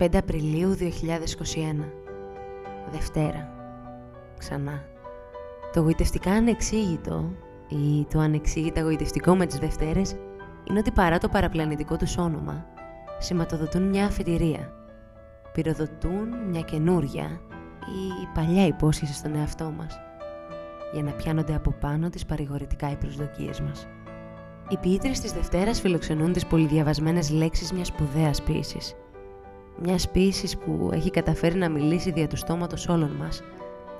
5 Απριλίου 2021 Δευτέρα Ξανά Το γοητευτικά ανεξήγητο ή το ανεξήγητα γοητευτικό με τις Δευτέρες είναι ότι παρά το παραπλανητικό τους όνομα σηματοδοτούν μια αφιτηρία πυροδοτούν μια καινούρια ή παλιά υπόσχεση στον εαυτό μας για να πιάνονται από πάνω τις παρηγορητικά οι προσδοκίες μας. Οι ποιήτρες της Δευτέρας φιλοξενούν τις πολυδιαβασμένες λέξεις μιας σπουδαίας ποίησης. Μιας ποίησης που έχει καταφέρει να μιλήσει δια του στόματος όλων μας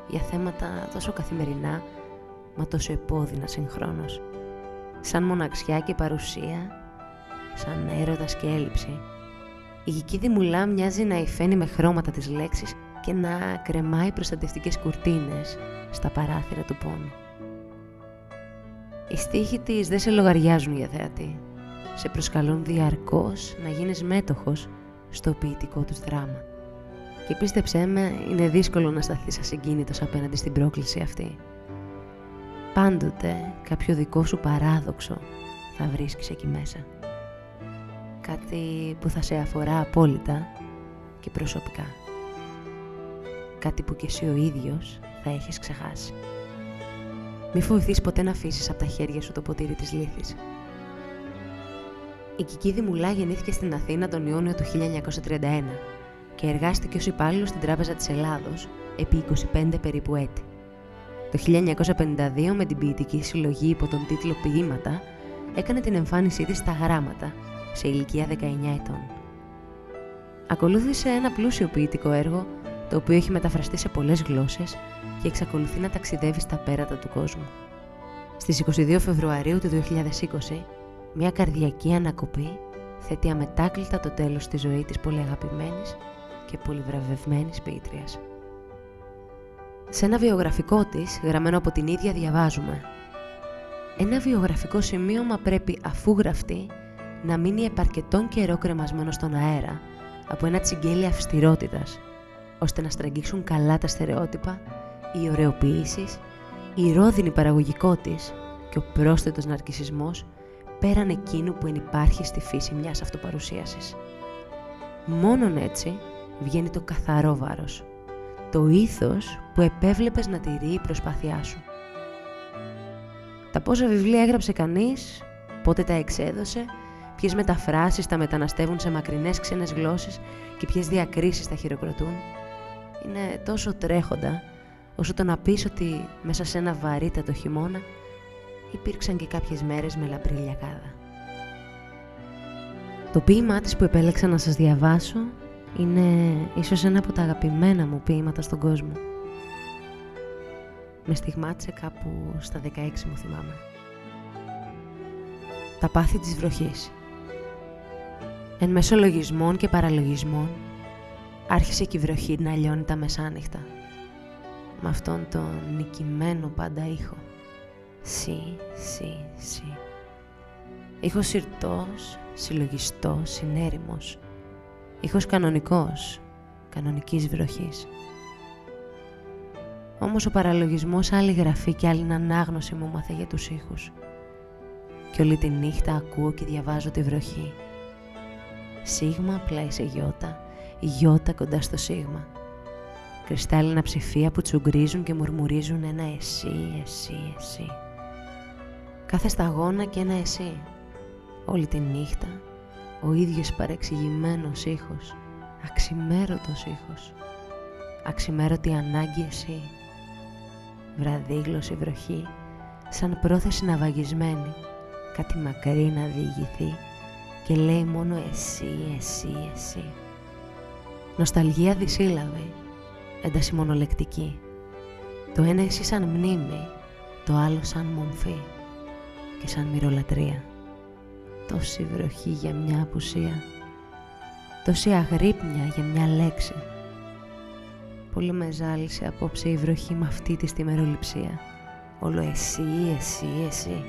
για θέματα τόσο καθημερινά, μα τόσο επώδυνα συγχρόνως. Σαν μοναξιά και παρουσία, σαν έρωτας και έλλειψη. Η Γικίδη Μουλά μοιάζει να υφαίνει με χρώματα τις λέξεις και να κρεμάει προστατευτικές κουρτίνες στα παράθυρα του πόνου. Οι στίχοι της δεν σε λογαριάζουν για θεατή. Σε προσκαλούν διαρκώς να γίνεις μέτοχος στο ποιητικό τους δράμα. Και πίστεψέ με, είναι δύσκολο να σταθείς ασυγκίνητος απέναντι στην πρόκληση αυτή. Πάντοτε κάποιο δικό σου παράδοξο θα βρίσκεις εκεί μέσα. Κάτι που θα σε αφορά απόλυτα και προσωπικά. Κάτι που και εσύ ο ίδιος θα έχεις ξεχάσει. Μη φοβηθείς ποτέ να αφήσεις από τα χέρια σου το ποτήρι της λύθης. Η Κικίδη Μουλά γεννήθηκε στην Αθήνα τον Ιούνιο του 1931 και εργάστηκε ως υπάλληλος στην Τράπεζα της Ελλάδος επί 25 περίπου έτη. Το 1952 με την ποιητική συλλογή υπό τον τίτλο «Ποίηματα» έκανε την εμφάνισή της στα γράμματα, σε ηλικία 19 ετών. Ακολούθησε ένα πλούσιο ποιητικό έργο, το οποίο έχει μεταφραστεί σε πολλές γλώσσες και εξακολουθεί να ταξιδεύει στα πέρατα του κόσμου. Στις 22 Φεβρουαρίου του 2020, μια καρδιακή ανακοπή θέτει αμετάκλητα το τέλος στη ζωή της πολύ αγαπημένης και πολυβραβευμένης ποιήτριας. Σε ένα βιογραφικό της, γραμμένο από την ίδια, διαβάζουμε «Ένα βιογραφικό σημείωμα πρέπει, αφού γραφτεί, να μείνει επαρκετόν καιρό κρεμασμένο στον αέρα από ένα τσιγκέλι αυστηρότητας, ώστε να στραγγίξουν καλά τα στερεότυπα, οι ωραιοποιήσεις, η ρόδινη παραγωγικό της και ο πρόσθετος ναρκισισμός πέραν εκείνου που ενυπάρχει στη φύση μιας αυτοπαρουσίασης. Μόνον έτσι βγαίνει το καθαρό βάρος, το ήθος που επέβλεπες να τηρεί η προσπάθειά σου. Τα πόσα βιβλία έγραψε κανείς, πότε τα εξέδωσε, ποιες μεταφράσεις τα μεταναστεύουν σε μακρινές ξένες γλώσσες και ποιες διακρίσεις τα χειροκροτούν, είναι τόσο τρέχοντα όσο το να πεις ότι μέσα σε ένα βαρύτατο χειμώνα υπήρξαν και κάποιες μέρες με λαμπρή λιακάδα. Το ποίημά της που επέλεξα να σας διαβάσω είναι ίσως ένα από τα αγαπημένα μου ποίηματα στον κόσμο. Με στιγμάτισε κάπου στα 16 μου θυμάμαι. Τα πάθη της βροχής. Εν μέσω λογισμών και παραλογισμών άρχισε και η βροχή να λιώνει τα μεσάνυχτα με αυτόν τον νικημένο πάντα ήχο. Σι, σι, σι. Ήχος συρτός, συλλογιστός, συνέρημος. Ήχος κανονικός, κανονικής βροχής. Όμως ο παραλογισμός άλλη γραφή και άλλη ανάγνωση μου μάθε για τους ήχους. Και όλη τη νύχτα ακούω και διαβάζω τη βροχή. Σίγμα πλάι σε γιώτα, γιώτα κοντά στο σίγμα κρυστάλλινα ψηφία που τσουγκρίζουν και μουρμουρίζουν ένα εσύ, εσύ, εσύ. Κάθε σταγόνα και ένα εσύ. Όλη τη νύχτα ο ίδιος παρεξηγημένος ήχος, αξιμέρωτος ήχος, αξιμέρωτη ανάγκη εσύ. Βραδίγλωση βροχή, σαν πρόθεση ναυαγισμένη, κάτι μακρύ να διηγηθεί και λέει μόνο εσύ, εσύ, εσύ. Νοσταλγία δυσύλλαβη, ένταση μονολεκτική. Το ένα εσύ σαν μνήμη, το άλλο σαν μομφή και σαν μυρολατρεία. Τόση βροχή για μια απουσία, τόση αγρύπνια για μια λέξη. Πολύ με ζάλισε απόψε η βροχή με αυτή της στη μεροληψία. Όλο εσύ, εσύ, εσύ.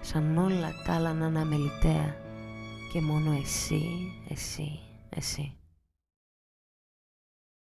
Σαν όλα τα άλλα να είναι αμεληταία και μόνο εσύ, εσύ, εσύ.